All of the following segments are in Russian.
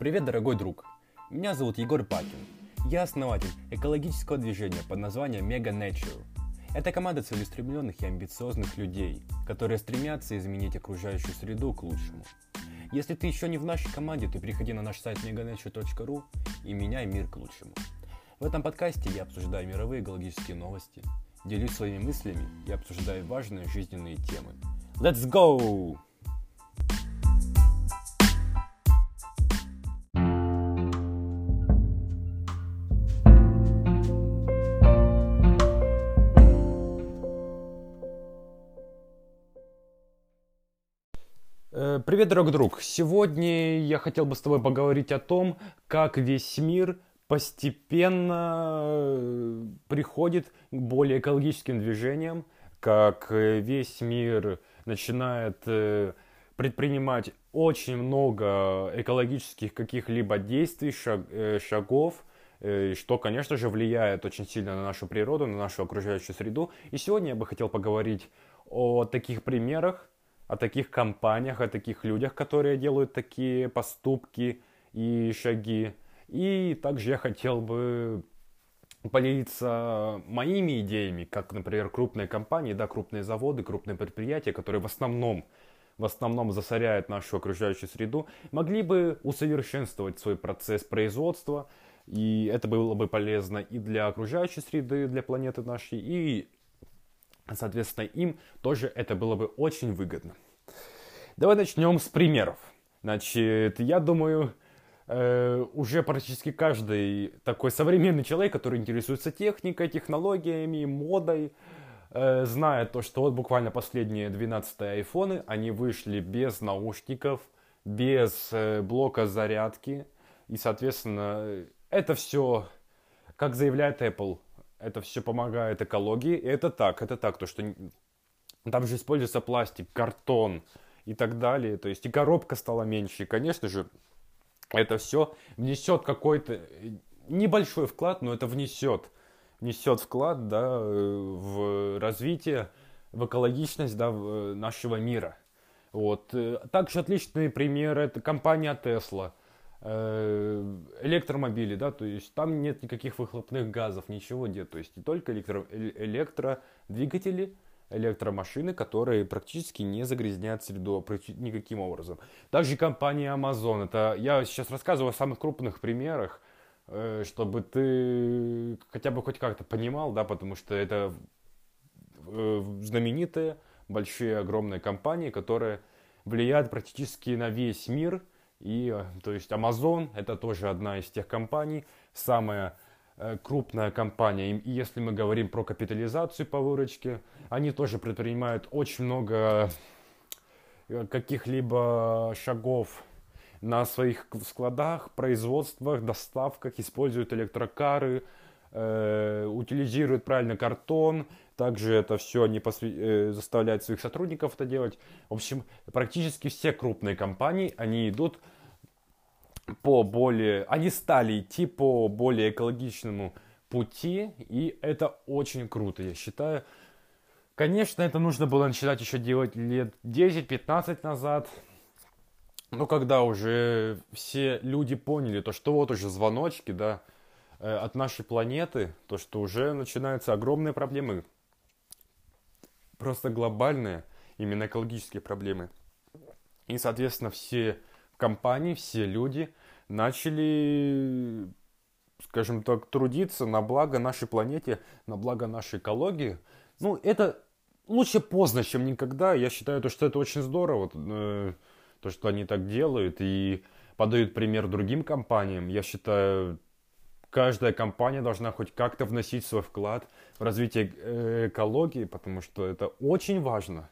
Привет, дорогой друг! Меня зовут Егор Пакин. Я основатель экологического движения под названием Mega Nature. Это команда целеустремленных и амбициозных людей, которые стремятся изменить окружающую среду к лучшему. Если ты еще не в нашей команде, то приходи на наш сайт meganature.ru и меняй мир к лучшему. В этом подкасте я обсуждаю мировые экологические новости, делюсь своими мыслями и обсуждаю важные жизненные темы. Let's go! Привет, дорогой друг! Сегодня я хотел бы с тобой поговорить о том, как весь мир постепенно э, приходит к более экологическим движениям, как э, весь мир начинает предпринимать очень много экологических каких-либо действий, шаг, шагов, что, конечно же, влияет очень сильно на нашу природу, на нашу окружающую среду. И сегодня я бы хотел поговорить о таких примерах, о таких компаниях, о таких людях, которые делают такие поступки и шаги. И также я хотел бы поделиться моими идеями, как, например, крупные компании, да, крупные заводы, крупные предприятия, которые в основном в основном засоряют нашу окружающую среду, могли бы усовершенствовать свой процесс производства, и это было бы полезно и для окружающей среды, для планеты нашей, и Соответственно, им тоже это было бы очень выгодно. Давай начнем с примеров. Значит, я думаю, э, уже практически каждый такой современный человек, который интересуется техникой, технологиями, модой, э, знает то, что вот буквально последние 12 айфоны, они вышли без наушников, без э, блока зарядки. И, соответственно, это все, как заявляет Apple, это все помогает экологии. И это так, это так, то что там же используется пластик, картон и так далее. То есть и коробка стала меньше. И, конечно же, это все внесет какой-то небольшой вклад, но это внесет, внесет вклад да, в развитие, в экологичность да, нашего мира. Вот. Также отличный пример это компания Tesla – Э, электромобили, да, то есть там нет никаких выхлопных газов, ничего нет, то есть и только электро, э, электродвигатели, электромашины, которые практически не загрязняют среду никаким образом. Также компания Amazon, это я сейчас рассказываю о самых крупных примерах, э, чтобы ты хотя бы хоть как-то понимал, да, потому что это знаменитые, большие, огромные компании, которые влияют практически на весь мир, и, э, то есть, Amazon это тоже одна из тех компаний, самая э, крупная компания. И если мы говорим про капитализацию по выручке, они тоже предпринимают очень много э, каких-либо шагов на своих складах, производствах, доставках, используют электрокары, э, утилизируют правильно картон, также это все они посвя... э, заставляют своих сотрудников это делать. В общем, практически все крупные компании, они идут по более... Они стали идти по более экологичному пути, и это очень круто, я считаю. Конечно, это нужно было начинать еще делать лет 10-15 назад, но когда уже все люди поняли, то что вот уже звоночки, да, э, от нашей планеты, то что уже начинаются огромные проблемы, просто глобальные, именно экологические проблемы. И, соответственно, все компании, все люди начали, скажем так, трудиться на благо нашей планете, на благо нашей экологии. Ну, это лучше поздно, чем никогда. Я считаю, то, что это очень здорово, э, то, что они так делают и подают пример другим компаниям. Я считаю, каждая компания должна хоть как-то вносить свой вклад в развитие э, экологии, потому что это очень важно.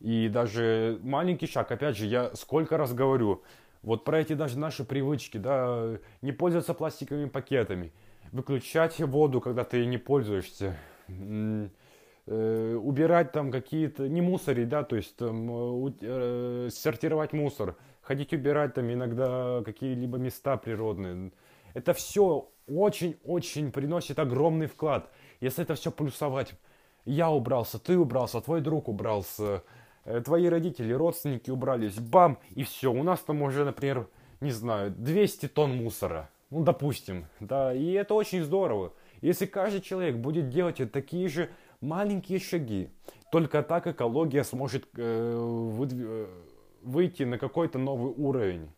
И даже маленький шаг, опять же, я сколько раз говорю, вот про эти даже наши привычки, да, не пользоваться пластиковыми пакетами, выключать воду, когда ты не пользуешься, э, убирать там какие-то, не мусорить, да, то есть там, э, сортировать мусор, ходить убирать там иногда какие-либо места природные, это все очень-очень приносит огромный вклад. Если это все плюсовать, я убрался, ты убрался, твой друг убрался, э, твои родители, родственники убрались, бам, и все. У нас там уже, например, не знаю, 200 тонн мусора. Ну, допустим, да, и это очень здорово. Если каждый человек будет делать такие же маленькие шаги, только так экология сможет э, выдв... выйти на какой-то новый уровень.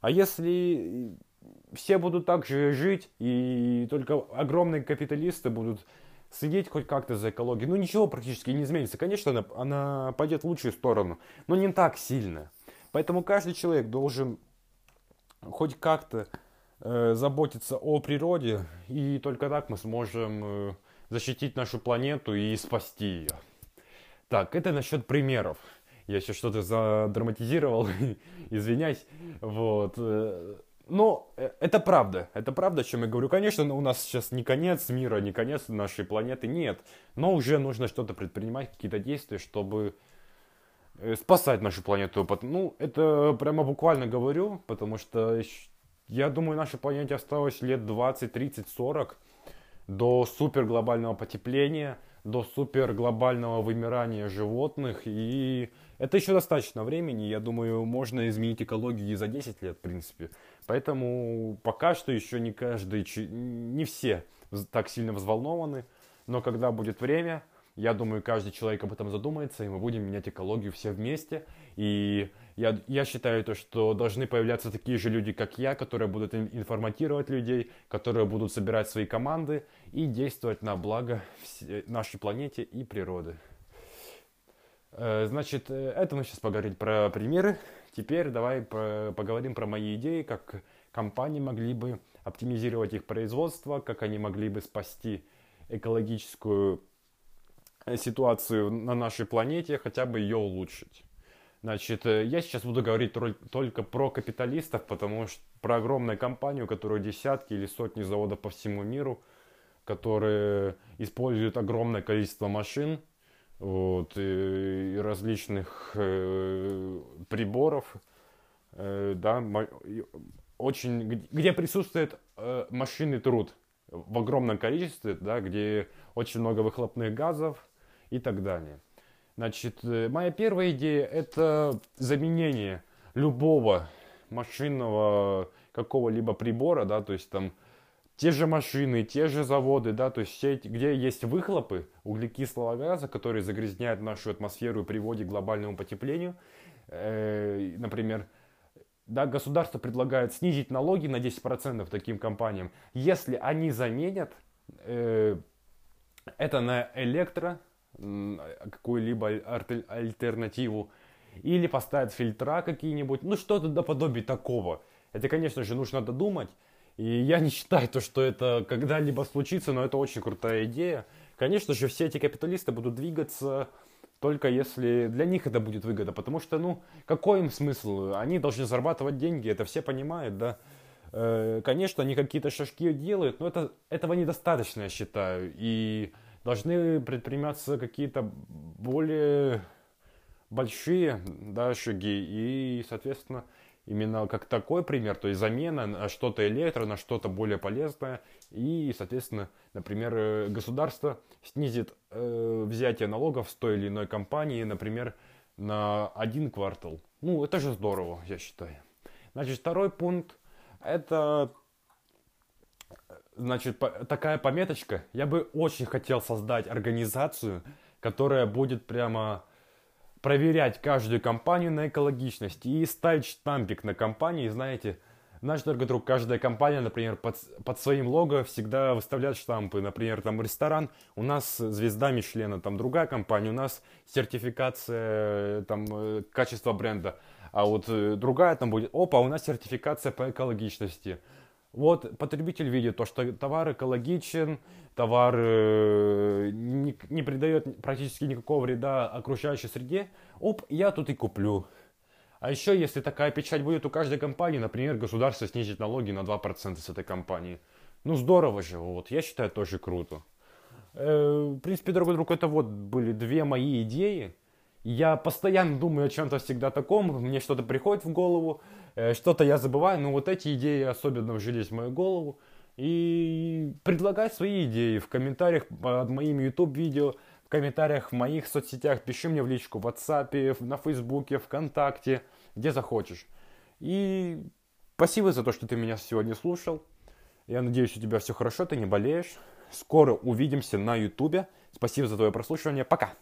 А если все будут так же жить, и только огромные капиталисты будут следить хоть как-то за экологией, ну ничего практически не изменится. Конечно, она, она пойдет в лучшую сторону, но не так сильно. Поэтому каждый человек должен хоть как-то э, заботиться о природе, и только так мы сможем э, защитить нашу планету и спасти ее. Так, это насчет примеров. Я еще что-то задраматизировал, извиняюсь. Вот. Но э, это правда, это правда, о чем я говорю. Конечно, у нас сейчас не конец мира, не конец нашей планеты, нет. Но уже нужно что-то предпринимать, какие-то действия, чтобы э, спасать нашу планету. Ну, это прямо буквально говорю, потому что я думаю, нашей планете осталось лет 20, 30, 40 до суперглобального потепления, до суперглобального вымирания животных. И это еще достаточно времени. Я думаю, можно изменить экологию и за 10 лет, в принципе. Поэтому пока что еще не каждый, не все так сильно взволнованы. Но когда будет время, я думаю, каждый человек об этом задумается, и мы будем менять экологию все вместе. И я, я считаю то, что должны появляться такие же люди, как я, которые будут информатировать людей, которые будут собирать свои команды и действовать на благо нашей планете и природы. Э, значит, э, это мы сейчас поговорили про примеры. Теперь давай поговорим про мои идеи, как компании могли бы оптимизировать их производство, как они могли бы спасти экологическую э, ситуацию на нашей планете, хотя бы ее улучшить. Значит, э, я сейчас буду говорить только про капиталистов, потому что про огромную компанию, у которой десятки или сотни заводов по всему миру, которые используют огромное количество машин вот, и, и различных э, приборов, э, да, очень, где присутствует э, машинный труд в огромном количестве, да, где очень много выхлопных газов и так далее. Значит, э, моя первая идея – это заменение любого машинного какого-либо прибора, да, то есть там те же машины, те же заводы, да, то есть эти, где есть выхлопы углекислого газа, которые загрязняют нашу атмосферу и приводят к глобальному потеплению. Э, например, да, государство предлагает снизить налоги на 10% таким компаниям, если они заменят э, это на электро, какую-либо альтернативу, или поставят фильтра какие-нибудь, ну что-то наподобие такого. Это, конечно же, нужно додумать, и я не считаю то, что это когда-либо случится, но это очень крутая идея. Конечно же, все эти капиталисты будут двигаться только если для них это будет выгода, потому что, ну, какой им смысл? Они должны зарабатывать деньги, это все понимают, да. Э, конечно, они какие-то шажки делают, но это, этого недостаточно, я считаю. И должны предприниматься какие-то более большие да, шаги. И, соответственно, именно как такой пример, то есть замена на что-то электро, на что-то более полезное. И, соответственно, например, э, государство снизит э, взятие налогов с той или иной компании, например, на один квартал. Ну, это же здорово, я считаю. Значит, второй пункт – это Значит, такая пометочка. Я бы очень хотел создать организацию, которая будет прямо проверять каждую компанию на экологичность и ставить штампик на компании. Знаете, наш дорогой друг, каждая компания, например, под, под своим лого всегда выставляет штампы. Например, там ресторан, у нас звезда Мишлена, там другая компания, у нас сертификация там, э, качества бренда. А вот э, другая там будет, опа, у нас сертификация по экологичности. Вот потребитель видит то, что товар экологичен, товар э, не, не придает практически никакого вреда окружающей среде. Оп, я тут и куплю. А еще, если такая печать будет у каждой компании, например, государство снизит налоги на 2% с этой компании. Ну здорово же, вот, я считаю, тоже круто. Э, в принципе, дорогой друг, это вот были две мои идеи. Я постоянно думаю о чем-то всегда таком, мне что-то приходит в голову, что-то я забываю, но вот эти идеи особенно вжились в мою голову. И предлагай свои идеи в комментариях под моими YouTube видео, в комментариях в моих соцсетях, пиши мне в личку в WhatsApp, на Фейсбуке, ВКонтакте, где захочешь. И Спасибо за то, что ты меня сегодня слушал. Я надеюсь, у тебя все хорошо, ты не болеешь. Скоро увидимся на ютубе. Спасибо за твое прослушивание. Пока.